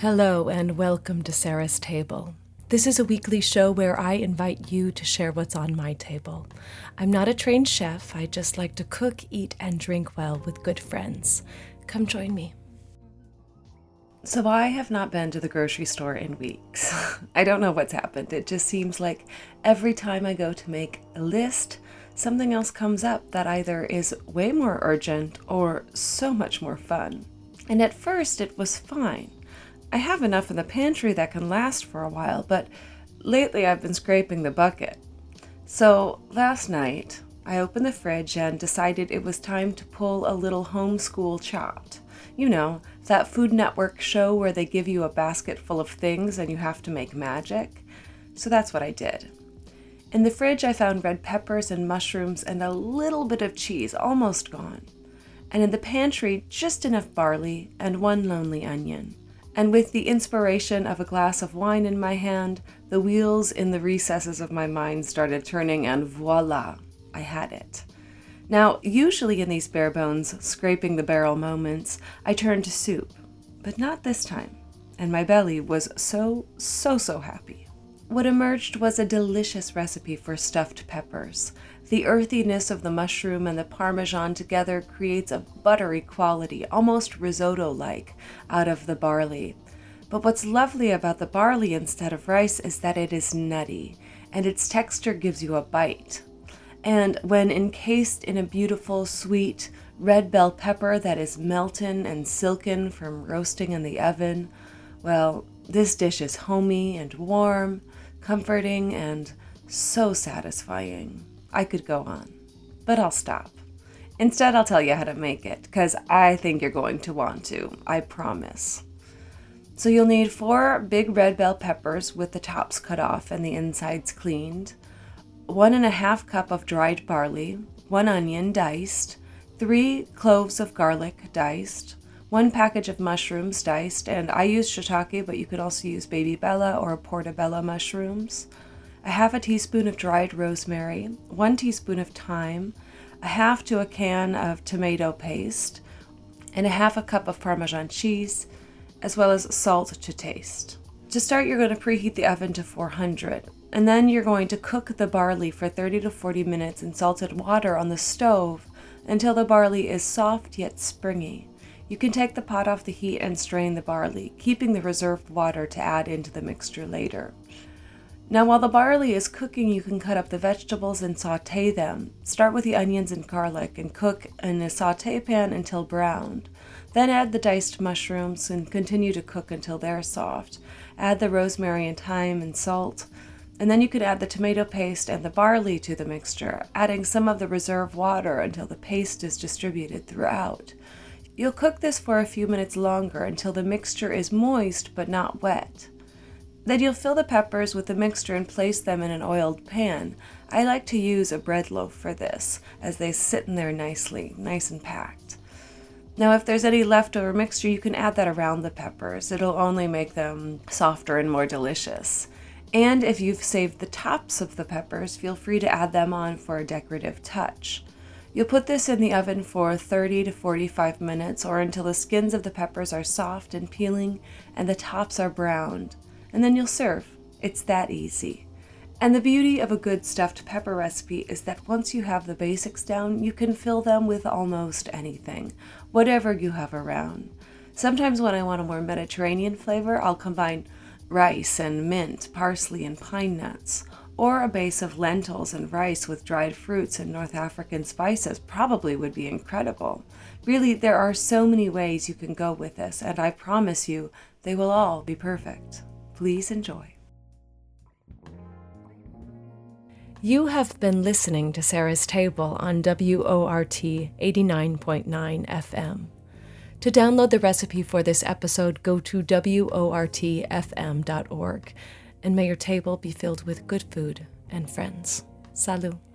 Hello, and welcome to Sarah's Table. This is a weekly show where I invite you to share what's on my table. I'm not a trained chef, I just like to cook, eat, and drink well with good friends. Come join me. So, I have not been to the grocery store in weeks. I don't know what's happened. It just seems like every time I go to make a list, something else comes up that either is way more urgent or so much more fun. And at first, it was fine. I have enough in the pantry that can last for a while, but lately I've been scraping the bucket. So last night, I opened the fridge and decided it was time to pull a little homeschool chopped. You know, that Food Network show where they give you a basket full of things and you have to make magic. So that's what I did. In the fridge, I found red peppers and mushrooms and a little bit of cheese, almost gone. And in the pantry, just enough barley and one lonely onion and with the inspiration of a glass of wine in my hand, the wheels in the recesses of my mind started turning, and voila, I had it. Now, usually in these bare bones, scraping the barrel moments, I turn to soup, but not this time, and my belly was so, so, so happy. What emerged was a delicious recipe for stuffed peppers. The earthiness of the mushroom and the parmesan together creates a buttery quality, almost risotto like, out of the barley. But what's lovely about the barley instead of rice is that it is nutty, and its texture gives you a bite. And when encased in a beautiful, sweet, red bell pepper that is melted and silken from roasting in the oven, well, this dish is homey and warm comforting, and so satisfying. I could go on, but I'll stop. Instead, I'll tell you how to make it, because I think you're going to want to. I promise. So, you'll need four big red bell peppers with the tops cut off and the insides cleaned, one and a half cup of dried barley, one onion diced, three cloves of garlic diced, one package of mushrooms diced, and I use shiitake, but you could also use baby bella or portobello mushrooms, a half a teaspoon of dried rosemary, one teaspoon of thyme, a half to a can of tomato paste, and a half a cup of Parmesan cheese, as well as salt to taste. To start, you're going to preheat the oven to 400, and then you're going to cook the barley for 30 to 40 minutes in salted water on the stove until the barley is soft yet springy. You can take the pot off the heat and strain the barley, keeping the reserved water to add into the mixture later. Now, while the barley is cooking, you can cut up the vegetables and saute them. Start with the onions and garlic and cook in a saute pan until browned. Then add the diced mushrooms and continue to cook until they're soft. Add the rosemary and thyme and salt. And then you can add the tomato paste and the barley to the mixture, adding some of the reserved water until the paste is distributed throughout. You'll cook this for a few minutes longer until the mixture is moist but not wet. Then you'll fill the peppers with the mixture and place them in an oiled pan. I like to use a bread loaf for this, as they sit in there nicely, nice and packed. Now, if there's any leftover mixture, you can add that around the peppers. It'll only make them softer and more delicious. And if you've saved the tops of the peppers, feel free to add them on for a decorative touch. You'll put this in the oven for 30 to 45 minutes or until the skins of the peppers are soft and peeling and the tops are browned, and then you'll serve. It's that easy. And the beauty of a good stuffed pepper recipe is that once you have the basics down, you can fill them with almost anything, whatever you have around. Sometimes when I want a more Mediterranean flavor, I'll combine rice and mint, parsley, and pine nuts or a base of lentils and rice with dried fruits and North African spices probably would be incredible. Really, there are so many ways you can go with this, and I promise you they will all be perfect. Please enjoy. You have been listening to Sarah's Table on WORT 89.9 FM. To download the recipe for this episode, go to WORTFM.org and may your table be filled with good food and friends. Salut.